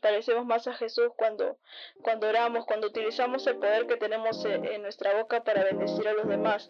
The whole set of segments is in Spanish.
parecemos más a Jesús cuando, cuando oramos, cuando utilizamos el poder que tenemos en nuestra boca para bendecir a los demás.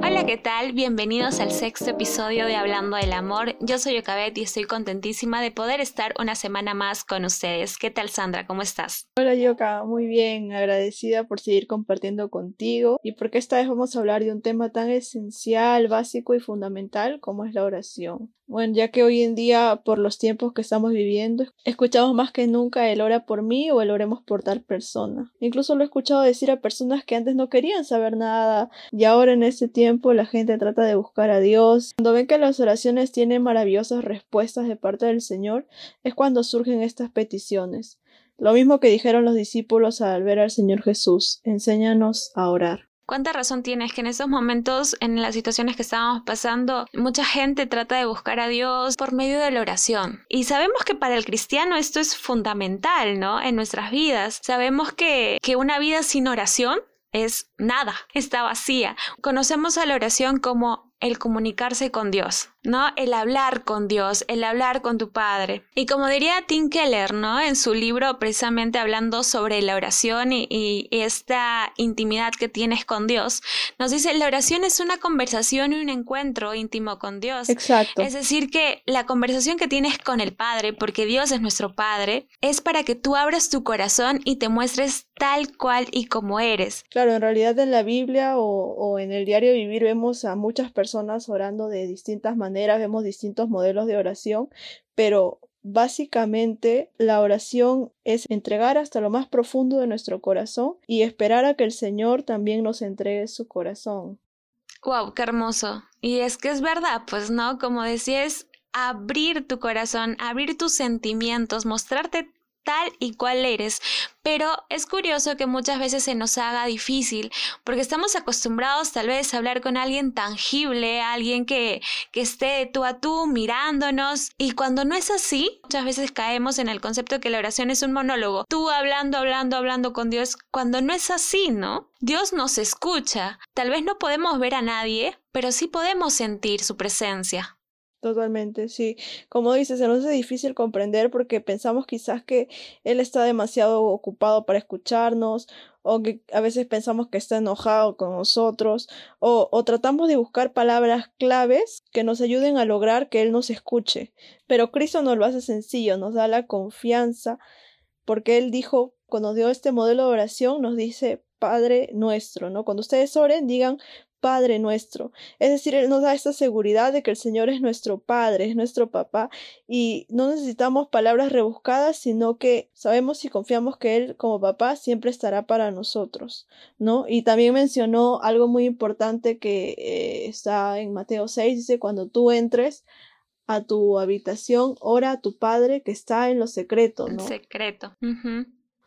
Hola, ¿qué tal? Bienvenidos al sexto episodio de Hablando del Amor. Yo soy Yocabet y estoy contentísima de poder estar una semana más con ustedes. ¿Qué tal, Sandra? ¿Cómo estás? Hola, Yoka. Muy bien. Agradecida por seguir compartiendo contigo y porque esta vez vamos a hablar de un tema tan esencial, básico y fundamental como es la oración. Bueno, ya que hoy en día, por los tiempos que estamos viviendo, escuchamos más que nunca el ora por mí o el oremos por tal persona. Incluso lo he escuchado decir a personas que antes no querían saber nada y ahora en este tiempo la gente trata de buscar a Dios. Cuando ven que las oraciones tienen maravillosas respuestas de parte del Señor, es cuando surgen estas peticiones. Lo mismo que dijeron los discípulos al ver al Señor Jesús, enséñanos a orar. ¿Cuánta razón tienes que en estos momentos, en las situaciones que estábamos pasando, mucha gente trata de buscar a Dios por medio de la oración? Y sabemos que para el cristiano esto es fundamental, ¿no? En nuestras vidas. Sabemos que, que una vida sin oración es nada, está vacía. Conocemos a la oración como el comunicarse con Dios, ¿no? El hablar con Dios, el hablar con tu Padre. Y como diría Tim Keller, ¿no? En su libro precisamente hablando sobre la oración y, y, esta intimidad que tienes con Dios, nos dice, la oración es una conversación y un encuentro íntimo con Dios. Exacto. Es decir, que la conversación que tienes con el Padre, porque Dios es nuestro Padre, es para que tú abras tu corazón y te muestres tal cual y como eres. Claro, en realidad en la Biblia o, o en el diario vivir vemos a muchas personas personas orando de distintas maneras, vemos distintos modelos de oración, pero básicamente la oración es entregar hasta lo más profundo de nuestro corazón y esperar a que el Señor también nos entregue su corazón. Wow, qué hermoso. Y es que es verdad, pues no, como decías, abrir tu corazón, abrir tus sentimientos, mostrarte tal y cual eres. Pero es curioso que muchas veces se nos haga difícil porque estamos acostumbrados tal vez a hablar con alguien tangible, alguien que, que esté tú a tú mirándonos y cuando no es así, muchas veces caemos en el concepto que la oración es un monólogo, tú hablando, hablando, hablando con Dios, cuando no es así, ¿no? Dios nos escucha, tal vez no podemos ver a nadie, pero sí podemos sentir su presencia. Totalmente, sí. Como dices, se nos hace difícil comprender porque pensamos quizás que él está demasiado ocupado para escucharnos o que a veces pensamos que está enojado con nosotros o, o tratamos de buscar palabras claves que nos ayuden a lograr que él nos escuche. Pero Cristo nos lo hace sencillo, nos da la confianza porque él dijo, cuando dio este modelo de oración, nos dice Padre nuestro, ¿no? Cuando ustedes oren, digan Padre nuestro. Es decir, Él nos da esta seguridad de que el Señor es nuestro Padre, es nuestro papá, y no necesitamos palabras rebuscadas, sino que sabemos y confiamos que Él como papá siempre estará para nosotros, ¿no? Y también mencionó algo muy importante que eh, está en Mateo 6, dice, cuando tú entres a tu habitación, ora a tu Padre que está en lo secreto, ¿no? En secreto.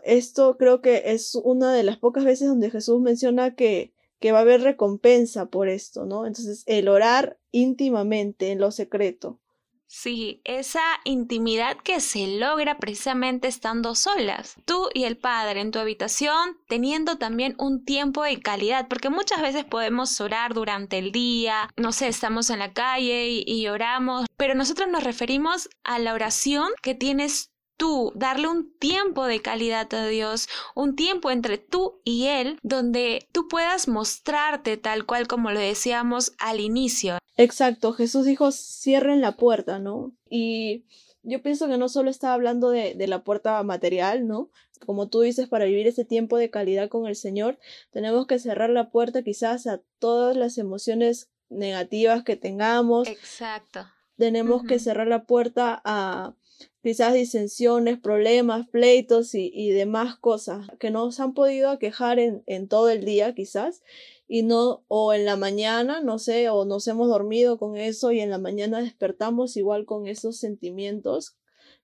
Esto creo que es una de las pocas veces donde Jesús menciona que que va a haber recompensa por esto, ¿no? Entonces, el orar íntimamente en lo secreto. Sí, esa intimidad que se logra precisamente estando solas, tú y el Padre en tu habitación, teniendo también un tiempo de calidad, porque muchas veces podemos orar durante el día, no sé, estamos en la calle y, y oramos, pero nosotros nos referimos a la oración que tienes tú, darle un tiempo de calidad a Dios, un tiempo entre tú y Él, donde tú puedas mostrarte tal cual como lo decíamos al inicio. Exacto, Jesús dijo, cierren la puerta, ¿no? Y yo pienso que no solo está hablando de, de, la puerta material, ¿no? Como tú dices, para vivir ese tiempo de calidad con el Señor, tenemos que cerrar la puerta quizás a todas las emociones negativas que tengamos. Exacto. Tenemos uh -huh. que cerrar la puerta a quizás disensiones, problemas, pleitos y, y, demás cosas que nos han podido aquejar en, en todo el día quizás y no o en la mañana, no sé, o nos hemos dormido con eso y en la mañana despertamos igual con esos sentimientos,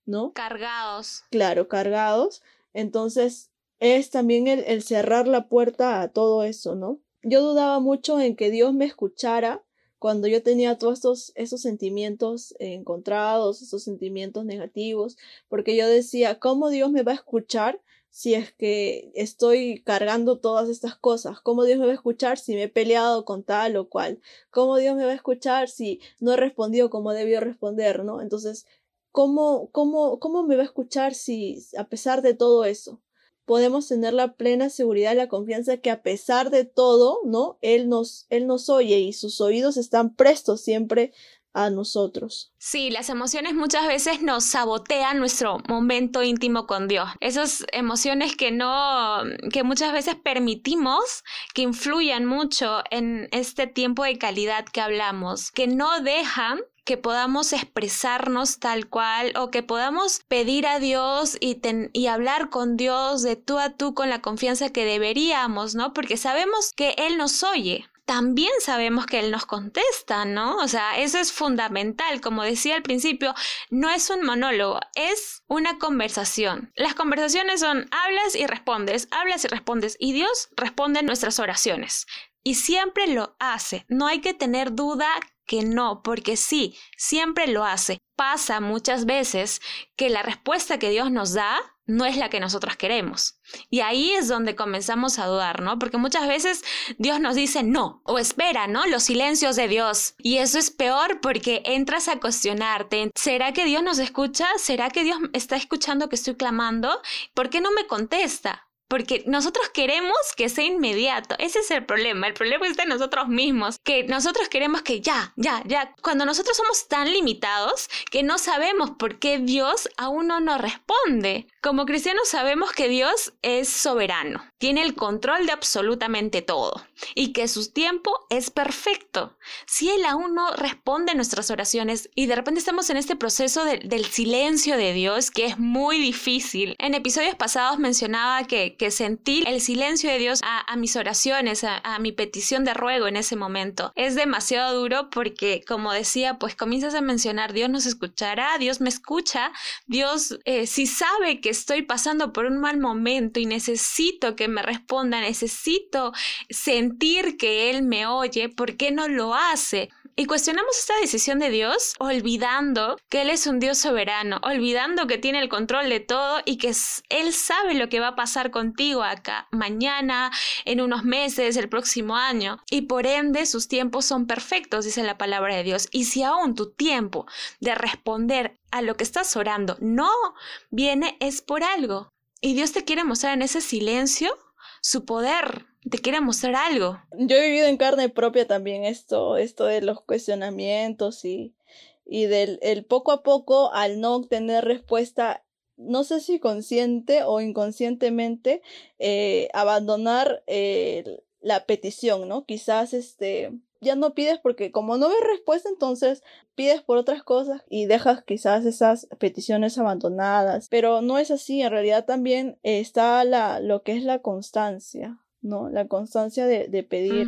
¿no? Cargados. Claro, cargados. Entonces es también el, el cerrar la puerta a todo eso, ¿no? Yo dudaba mucho en que Dios me escuchara cuando yo tenía todos estos, esos sentimientos encontrados, esos sentimientos negativos, porque yo decía, ¿cómo Dios me va a escuchar si es que estoy cargando todas estas cosas? ¿Cómo Dios me va a escuchar si me he peleado con tal o cual? ¿Cómo Dios me va a escuchar si no he respondido como debió responder, no? Entonces, ¿cómo, cómo, cómo me va a escuchar si a pesar de todo eso? Podemos tener la plena seguridad y la confianza que a pesar de todo, ¿no? Él nos, él nos oye y sus oídos están prestos siempre a nosotros. Sí, las emociones muchas veces nos sabotean nuestro momento íntimo con Dios. Esas emociones que no, que muchas veces permitimos que influyan mucho en este tiempo de calidad que hablamos, que no dejan que podamos expresarnos tal cual o que podamos pedir a Dios y, hablar con Dios de tú a tú con la confianza que deberíamos, ¿no? Porque sabemos que Él nos oye también sabemos que Él nos contesta, ¿no? O sea, eso es fundamental. Como decía al principio, no es un monólogo, es una conversación. Las conversaciones son hablas y respondes, hablas y respondes, y Dios responde nuestras oraciones. Y siempre lo hace. No hay que tener duda que no, porque sí, siempre lo hace. Pasa muchas veces que la respuesta que Dios nos da no es la que nosotros queremos. Y ahí es donde comenzamos a dudar, ¿no? Porque muchas veces Dios nos dice no o espera, ¿no? Los silencios de Dios. Y eso es peor porque entras a cuestionarte. ¿Será que Dios nos escucha? ¿Será que Dios está escuchando que estoy clamando? ¿Por qué no me contesta? Porque nosotros queremos que sea inmediato. Ese es el problema. El problema está en nosotros mismos. Que nosotros queremos que ya, ya, ya. Cuando nosotros somos tan limitados que no sabemos por qué Dios aún no nos responde. Como cristianos sabemos que Dios es soberano. Tiene el control de absolutamente todo. Y que su tiempo es perfecto. Si Él aún no responde nuestras oraciones y de repente estamos en este proceso del silencio de Dios que es muy difícil. En episodios pasados mencionaba que que sentir el silencio de Dios a, mis oraciones, a, mi petición de ruego en ese momento. Es demasiado duro porque, como decía, pues comienzas a mencionar, Dios nos escuchará, Dios me escucha, Dios eh, si sabe que estoy pasando por un mal momento y necesito que me responda, necesito sentir que Él me oye, ¿por qué no lo hace? Y cuestionamos esta decisión de Dios olvidando que Él es un Dios soberano, olvidando que tiene el control de todo y que Él sabe lo que va a pasar contigo acá mañana, en unos meses, el próximo año. Y por ende sus tiempos son perfectos, dice la palabra de Dios. Y si aún tu tiempo de responder a lo que estás orando no viene, es por algo. Y Dios te quiere mostrar en ese silencio su poder, te quiere mostrar algo. Yo he vivido en carne propia también esto, esto de los cuestionamientos y, y del el poco a poco al no obtener respuesta, no sé si consciente o inconscientemente, eh, abandonar eh, la petición, ¿no? Quizás este ya no pides porque como no ves respuesta, entonces pides por otras cosas y dejas quizás esas peticiones abandonadas. Pero no es así, en realidad también está la, lo que es la constancia, ¿no? La constancia de, de pedir.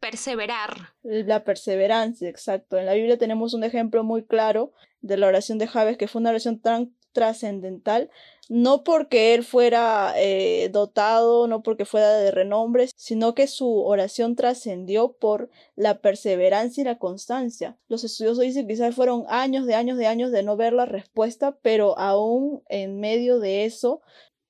Perseverar. La perseverancia, exacto. En la Biblia tenemos un ejemplo muy claro de la oración de Javes, que fue una oración tan trascendental, no porque él fuera eh, dotado, no porque fuera de renombre, sino que su oración trascendió por la perseverancia y la constancia. Los estudiosos dicen que quizás fueron años de años de años de no ver la respuesta, pero aún en medio de eso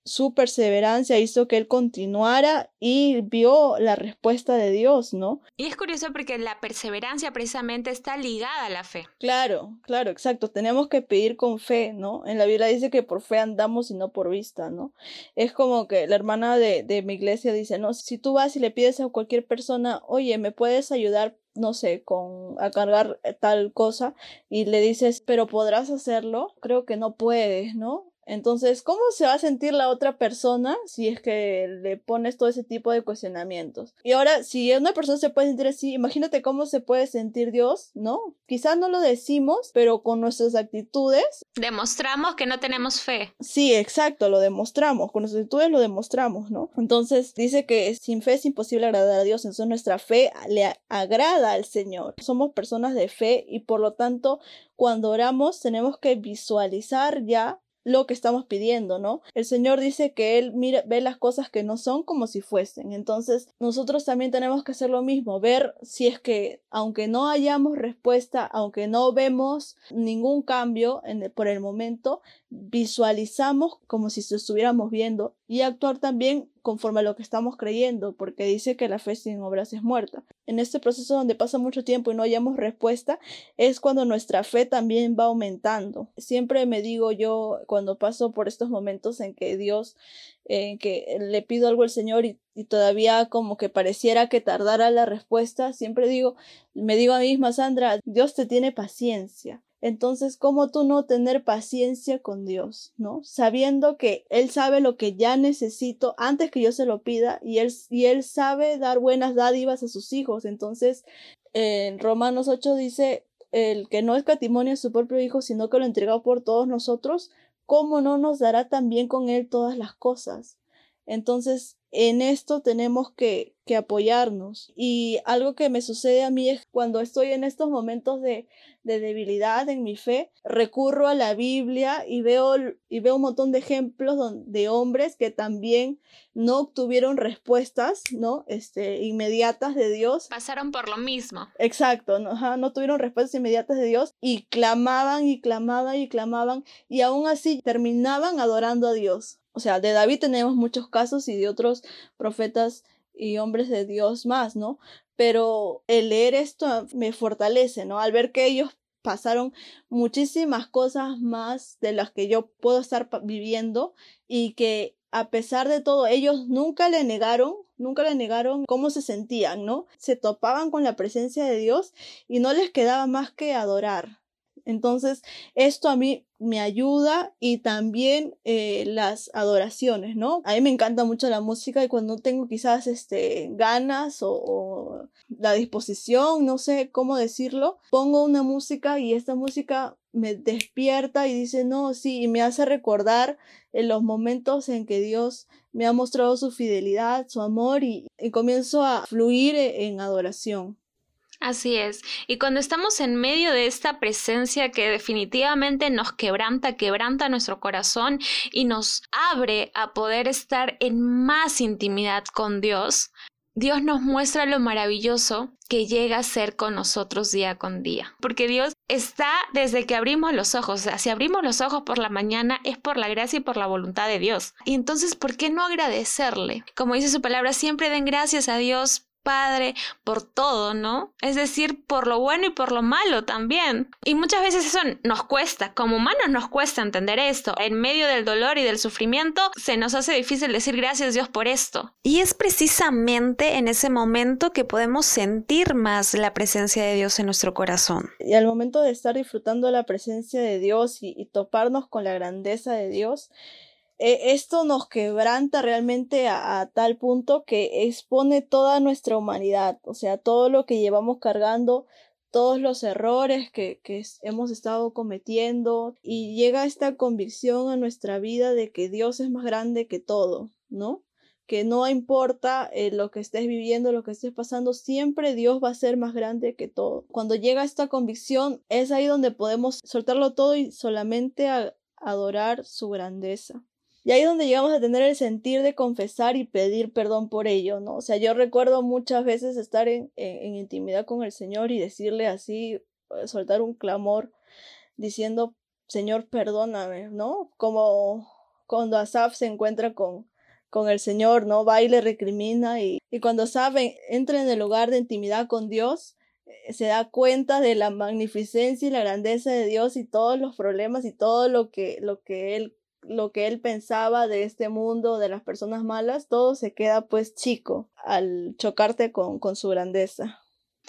su perseverancia hizo que él continuara y vio la respuesta de Dios, ¿no? Y es curioso porque la perseverancia precisamente está ligada a la fe. Claro, claro, exacto. Tenemos que pedir con fe, ¿no? En la Biblia dice que por fe andamos y no por vista, ¿no? Es como que la hermana de, de mi iglesia dice, no, si tú vas y le pides a cualquier persona, oye, ¿me puedes ayudar no sé, con a cargar tal cosa y le dices, pero podrás hacerlo, creo que no puedes, ¿no? Entonces, ¿cómo se va a sentir la otra persona si es que le pones todo ese tipo de cuestionamientos? Y ahora, si una persona se puede sentir así, imagínate cómo se puede sentir Dios, ¿no? Quizás no lo decimos, pero con nuestras actitudes. Demostramos que no tenemos fe. Sí, exacto, lo demostramos. Con nuestras actitudes lo demostramos, ¿no? Entonces, dice que sin fe es imposible agradar a Dios. Entonces, nuestra fe le agrada al Señor. Somos personas de fe y por lo tanto, cuando oramos, tenemos que visualizar ya lo que estamos pidiendo, ¿no? El Señor dice que Él mira, ve las cosas que no son como si fuesen. Entonces, nosotros también tenemos que hacer lo mismo, ver si es que, aunque no hayamos respuesta, aunque no vemos ningún cambio en por el momento, visualizamos como si estuviéramos viendo y actuar también conforme a lo que estamos creyendo, porque dice que la fe sin obras es muerta. En este proceso donde pasa mucho tiempo y no hayamos respuesta, es cuando nuestra fe también va aumentando. Siempre me digo yo, cuando paso por estos momentos en que Dios, en que le pido algo al Señor y todavía como que pareciera que tardara la respuesta, siempre digo, me digo a mí misma, Sandra, Dios te tiene paciencia. Entonces, ¿cómo tú no tener paciencia con Dios, no? Sabiendo que Él sabe lo que ya necesito antes que yo se lo pida y Él, y él sabe dar buenas dádivas a sus hijos. Entonces, en Romanos 8 dice, el que no escatimonia a su propio hijo, sino que lo entregado por todos nosotros, ¿cómo no nos dará también con Él todas las cosas? Entonces, en esto tenemos que, que, apoyarnos. Y algo que me sucede a mí es cuando estoy en estos momentos de, de, debilidad en mi fe, recurro a la Biblia y veo, y veo un montón de ejemplos de hombres que también no obtuvieron respuestas, ¿no? Este, inmediatas de Dios. Pasaron por lo mismo. Exacto, ¿no? no tuvieron respuestas inmediatas de Dios y clamaban y clamaban y clamaban y aún así terminaban adorando a Dios. O sea, de David tenemos muchos casos y de otros profetas y hombres de Dios más, ¿no? Pero el leer esto me fortalece, ¿no? Al ver que ellos pasaron muchísimas cosas más de las que yo puedo estar viviendo y que a pesar de todo ellos nunca le negaron, nunca le negaron cómo se sentían, ¿no? Se topaban con la presencia de Dios y no les quedaba más que adorar, entonces, esto a mí me ayuda y también eh, las adoraciones, ¿no? A mí me encanta mucho la música y cuando tengo quizás este, ganas o, la disposición, no sé cómo decirlo, pongo una música y esta música me despierta y dice, no, sí, y me hace recordar en los momentos en que Dios me ha mostrado su fidelidad, su amor y, y comienzo a fluir e, en adoración. Así es. Y cuando estamos en medio de esta presencia que definitivamente nos quebranta, quebranta nuestro corazón y nos abre a poder estar en más intimidad con Dios, Dios nos muestra lo maravilloso que llega a ser con nosotros día con día. Porque Dios está desde que abrimos los ojos. O sea, si abrimos los ojos por la mañana es por la gracia y por la voluntad de Dios. Y entonces, ¿por qué no agradecerle? Como dice su palabra, siempre den gracias a Dios Padre por todo, ¿no? Es decir, por lo bueno y por lo malo también. Y muchas veces eso nos cuesta, como humanos nos cuesta entender esto. En medio del dolor y del sufrimiento se nos hace difícil decir gracias Dios por esto. Y es precisamente en ese momento que podemos sentir más la presencia de Dios en nuestro corazón. Y al momento de estar disfrutando la presencia de Dios y, y toparnos con la grandeza de Dios, e, esto nos quebranta realmente a, tal punto que expone toda nuestra humanidad, o sea, todo lo que llevamos cargando, todos los errores que, hemos estado cometiendo y llega esta convicción a nuestra vida de que Dios es más grande que todo, ¿no? Que no importa eh, lo que estés viviendo, lo que estés pasando, siempre Dios va a ser más grande que todo. Cuando llega esta convicción, es ahí donde podemos soltarlo todo y solamente adorar su grandeza. Y ahí es donde llegamos a tener el sentir de confesar y pedir perdón por ello, ¿no? O sea, yo recuerdo muchas veces estar en, en, intimidad con el Señor y decirle así, eh, soltar un clamor diciendo, Señor, perdóname, ¿no? Como cuando Asaf se encuentra con, con el Señor, ¿no? Va y le recrimina y, y cuando Asaf entra en el lugar de intimidad con Dios, eh, se da cuenta de la magnificencia y la grandeza de Dios y todos los problemas y todo lo que, lo que él lo que él pensaba de este mundo, de las personas malas, todo se queda pues chico al chocarte con, con su grandeza.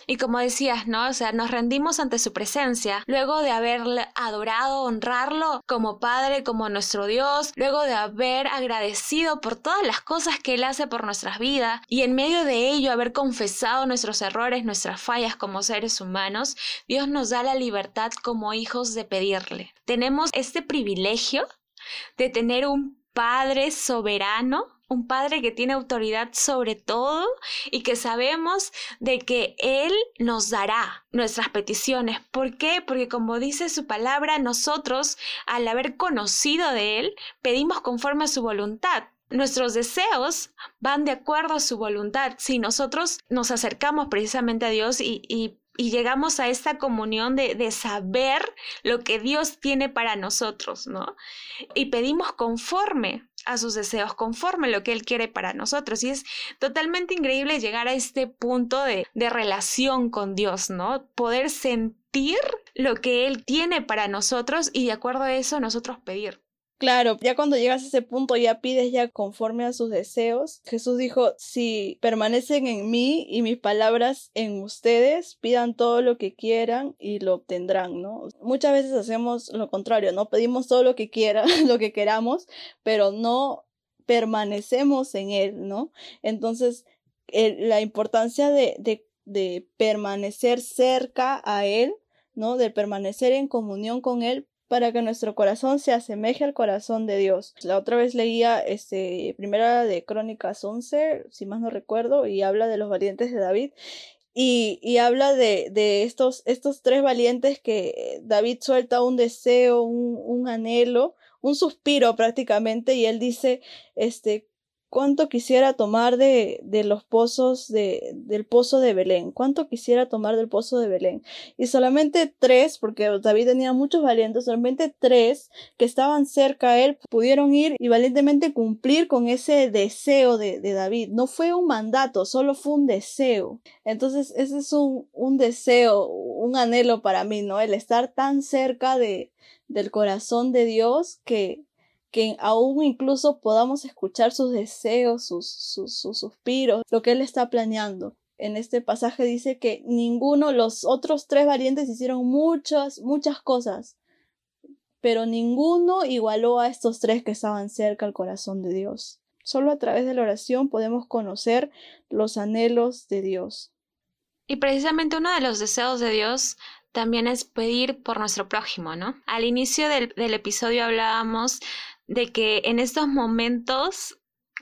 Y como decías, ¿no? O sea, nos rendimos ante su presencia, luego de haberle adorado, honrarlo como Padre, como nuestro Dios, luego de haber agradecido por todas las cosas que Él hace por nuestras vidas y en medio de ello haber confesado nuestros errores, nuestras fallas como seres humanos, Dios nos da la libertad como hijos de pedirle. Tenemos este privilegio de tener un Padre soberano, un Padre que tiene autoridad sobre todo y que sabemos de que Él nos dará nuestras peticiones. ¿Por qué? Porque como dice su palabra, nosotros, al haber conocido de Él, pedimos conforme a su voluntad. Nuestros deseos van de acuerdo a su voluntad. Si nosotros nos acercamos precisamente a Dios y, y y llegamos a esta comunión de, de, saber lo que Dios tiene para nosotros, ¿no? Y pedimos conforme a sus deseos, conforme lo que Él quiere para nosotros. Y es totalmente increíble llegar a este punto de, de relación con Dios, ¿no? Poder sentir lo que Él tiene para nosotros y de acuerdo a eso nosotros pedir. Claro, ya cuando llegas a ese punto ya pides ya conforme a sus deseos. Jesús dijo, si permanecen en mí y mis palabras en ustedes, pidan todo lo que quieran y lo obtendrán, ¿no? Muchas veces hacemos lo contrario, ¿no? Pedimos todo lo que quieran, lo que queramos, pero no permanecemos en él, ¿no? Entonces, la importancia de, de, de permanecer cerca a él, ¿no? De permanecer en comunión con él para que nuestro corazón se asemeje al corazón de Dios. La otra vez leía este primera de Crónicas 11, si más no recuerdo, y habla de los valientes de David. Y, y habla de, de estos, estos tres valientes que David suelta un deseo, un, un anhelo, un suspiro prácticamente, y él dice, este, cuánto quisiera tomar de, los pozos de, del pozo de Belén, cuánto quisiera tomar del pozo de Belén. Y solamente tres, porque David tenía muchos valientes, solamente tres que estaban cerca a él pudieron ir y valientemente cumplir con ese deseo de, de David. No fue un mandato, solo fue un deseo. Entonces, ese es un, un deseo, un anhelo para mí, ¿no? El estar tan cerca de, del corazón de Dios que que aún incluso podamos escuchar sus deseos, sus, sus, suspiros, lo que Él está planeando. En este pasaje dice que ninguno, los otros tres valientes hicieron muchas, muchas cosas, pero ninguno igualó a estos tres que estaban cerca al corazón de Dios. Solo a través de la oración podemos conocer los anhelos de Dios. Y precisamente uno de los deseos de Dios también es pedir por nuestro prójimo, ¿no? Al inicio del, del episodio hablábamos de que en estos momentos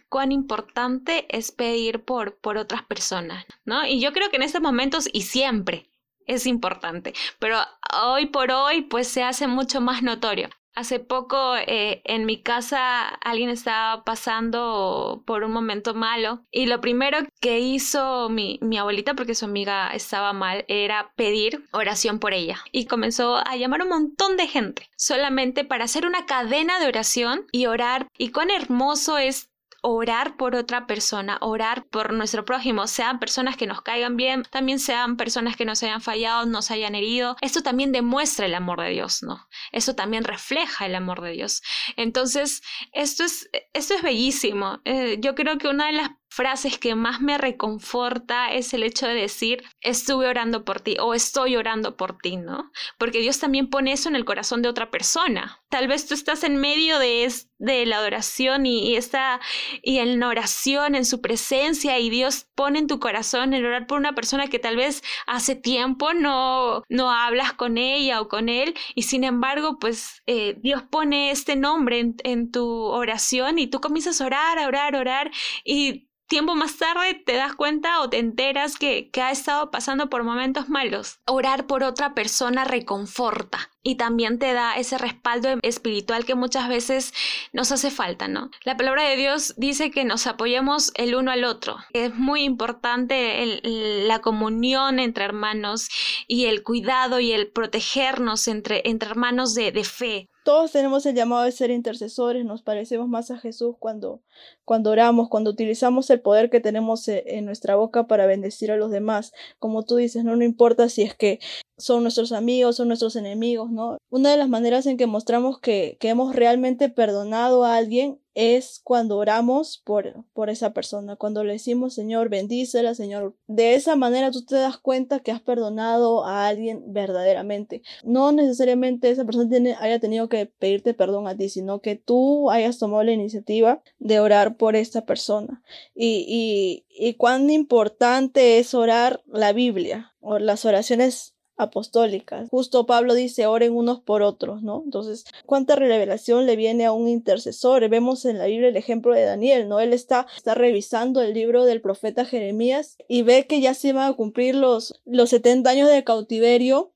cuán importante es pedir por, por otras personas, ¿no? Y yo creo que en estos momentos y siempre es importante, pero hoy por hoy pues se hace mucho más notorio. Hace poco eh, en mi casa alguien estaba pasando por un momento malo y lo primero que hizo mi, mi, abuelita, porque su amiga estaba mal, era pedir oración por ella. Y comenzó a llamar un montón de gente solamente para hacer una cadena de oración y orar. Y cuán hermoso es orar por otra persona, orar por nuestro prójimo, sean personas que nos caigan bien, también sean personas que nos hayan fallado, nos hayan herido. Esto también demuestra el amor de Dios, ¿no? Eso también refleja el amor de Dios. Entonces, esto es, esto es bellísimo. Eh, yo creo que una de las frases que más me reconforta es el hecho de decir estuve orando por ti o estoy orando por ti, ¿no? Porque Dios también pone eso en el corazón de otra persona. Tal vez tú estás en medio de, de la adoración y, está y en la oración, en su presencia y Dios pone en tu corazón el orar por una persona que tal vez hace tiempo no, no hablas con ella o con él y sin embargo pues eh, Dios pone este nombre en, en tu oración y tú comienzas a orar, a orar, a orar y tiempo más tarde te das cuenta o te enteras que, que ha estado pasando por momentos malos. Orar por otra persona reconforta y también te da ese respaldo espiritual que muchas veces nos hace falta, ¿no? La palabra de Dios dice que nos apoyemos el uno al otro. Es muy importante la comunión entre hermanos y el cuidado y el protegernos entre, entre hermanos de, de fe. Todos tenemos el llamado de ser intercesores, nos parecemos más a Jesús cuando, cuando oramos, cuando utilizamos el poder que tenemos e, en nuestra boca para bendecir a los demás. Como tú dices, no, no importa si es que son nuestros amigos, son nuestros enemigos, ¿no? Una de las maneras en que mostramos que, que hemos realmente perdonado a alguien es cuando oramos por, por esa persona, cuando le decimos, Señor, bendícela, Señor. De esa manera tú te das cuenta que has perdonado a alguien verdaderamente. No necesariamente esa persona tiene, haya tenido que pedirte perdón a ti, sino que tú hayas tomado la iniciativa de orar por esta persona. Y, y, y cuán importante es orar la Biblia o las oraciones apostólicas. Justo Pablo dice, oren unos por otros, ¿no? Entonces, ¿cuánta revelación le viene a un intercesor? Vemos en la Biblia el ejemplo de Daniel, ¿no? Él está, está revisando el libro del profeta Jeremías y ve que ya se van a cumplir los, los 70 años de cautiverio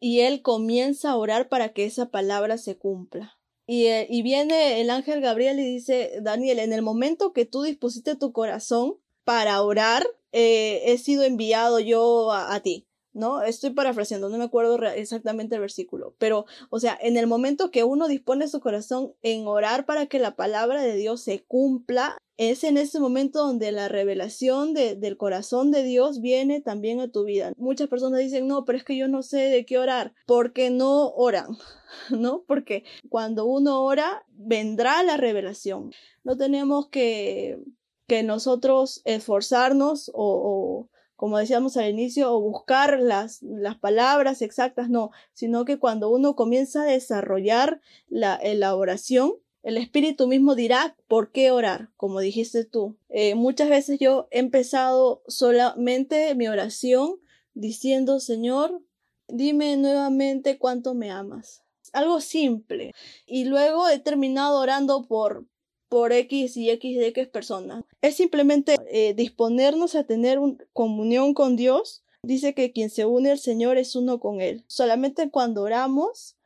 y él comienza a orar para que esa palabra se cumpla. Y, eh, y viene el ángel Gabriel y dice, Daniel, en el momento que tú dispusiste tu corazón para orar, eh, he sido enviado yo a ti. Estoy parafraseando, no me acuerdo exactamente el versículo, pero, o sea, en el momento que uno dispone su corazón en orar para que la palabra de Dios se cumpla, es en ese momento donde la revelación del corazón de Dios viene también a tu vida. Muchas personas dicen, no, pero es que yo no sé de qué orar, porque no oran, ¿no? Porque cuando uno ora, vendrá la revelación. No tenemos que, que nosotros esforzarnos o como decíamos al inicio, o buscar las, las palabras exactas, no, sino que cuando uno comienza a desarrollar la, oración, el Espíritu mismo dirá por qué orar, como dijiste tú. Eh, muchas veces yo he empezado solamente mi oración diciendo, Señor, dime nuevamente cuánto me amas. Algo simple. Y luego he terminado orando por, por X y X de X personas. Es simplemente eh, disponernos a tener una comunión con Dios. Dice que quien se une al Señor es uno con Él. Solamente cuando oramos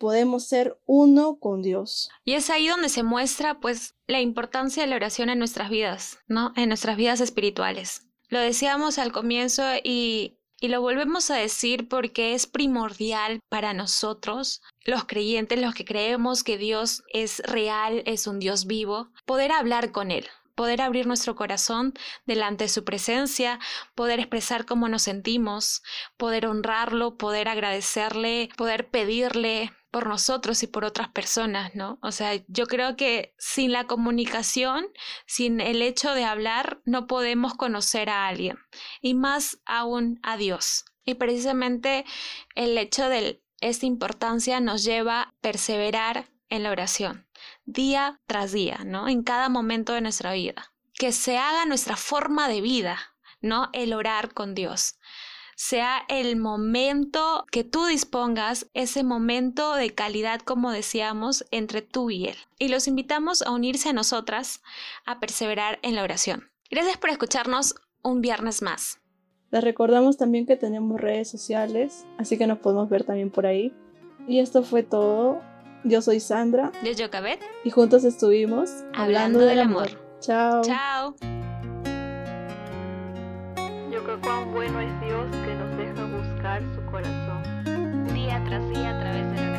podemos ser uno con Dios. Y es ahí donde se muestra pues la importancia de la oración en nuestras vidas, ¿no? En nuestras vidas espirituales. Lo decíamos al comienzo y y lo volvemos a decir porque es primordial para nosotros, los creyentes, los que creemos que Dios es real, es un Dios vivo, poder hablar con Él, poder abrir nuestro corazón delante de su presencia, poder expresar cómo nos sentimos, poder honrarlo, poder agradecerle, poder pedirle, por nosotros y por otras personas, ¿no? O sea, yo creo que sin la comunicación, sin el hecho de hablar, no podemos conocer a alguien y más aún a Dios. Y precisamente el hecho de esta importancia nos lleva a perseverar en la oración, día tras día, ¿no? En cada momento de nuestra vida. Que se haga nuestra forma de vida, ¿no? El orar con Dios sea el momento que tú dispongas, ese momento de calidad, como decíamos, entre tú y Él. Y los invitamos a unirse a nosotras, a perseverar en la oración. Gracias por escucharnos un viernes más. Les recordamos también que tenemos redes sociales, así que nos podemos ver también por ahí. Y esto fue todo. Yo soy Sandra. Yo soy Cabet. Y juntos estuvimos hablando, del, amor. Chao. Chao. Cuán bueno es Dios que nos deja buscar su corazón. Día tras día a través de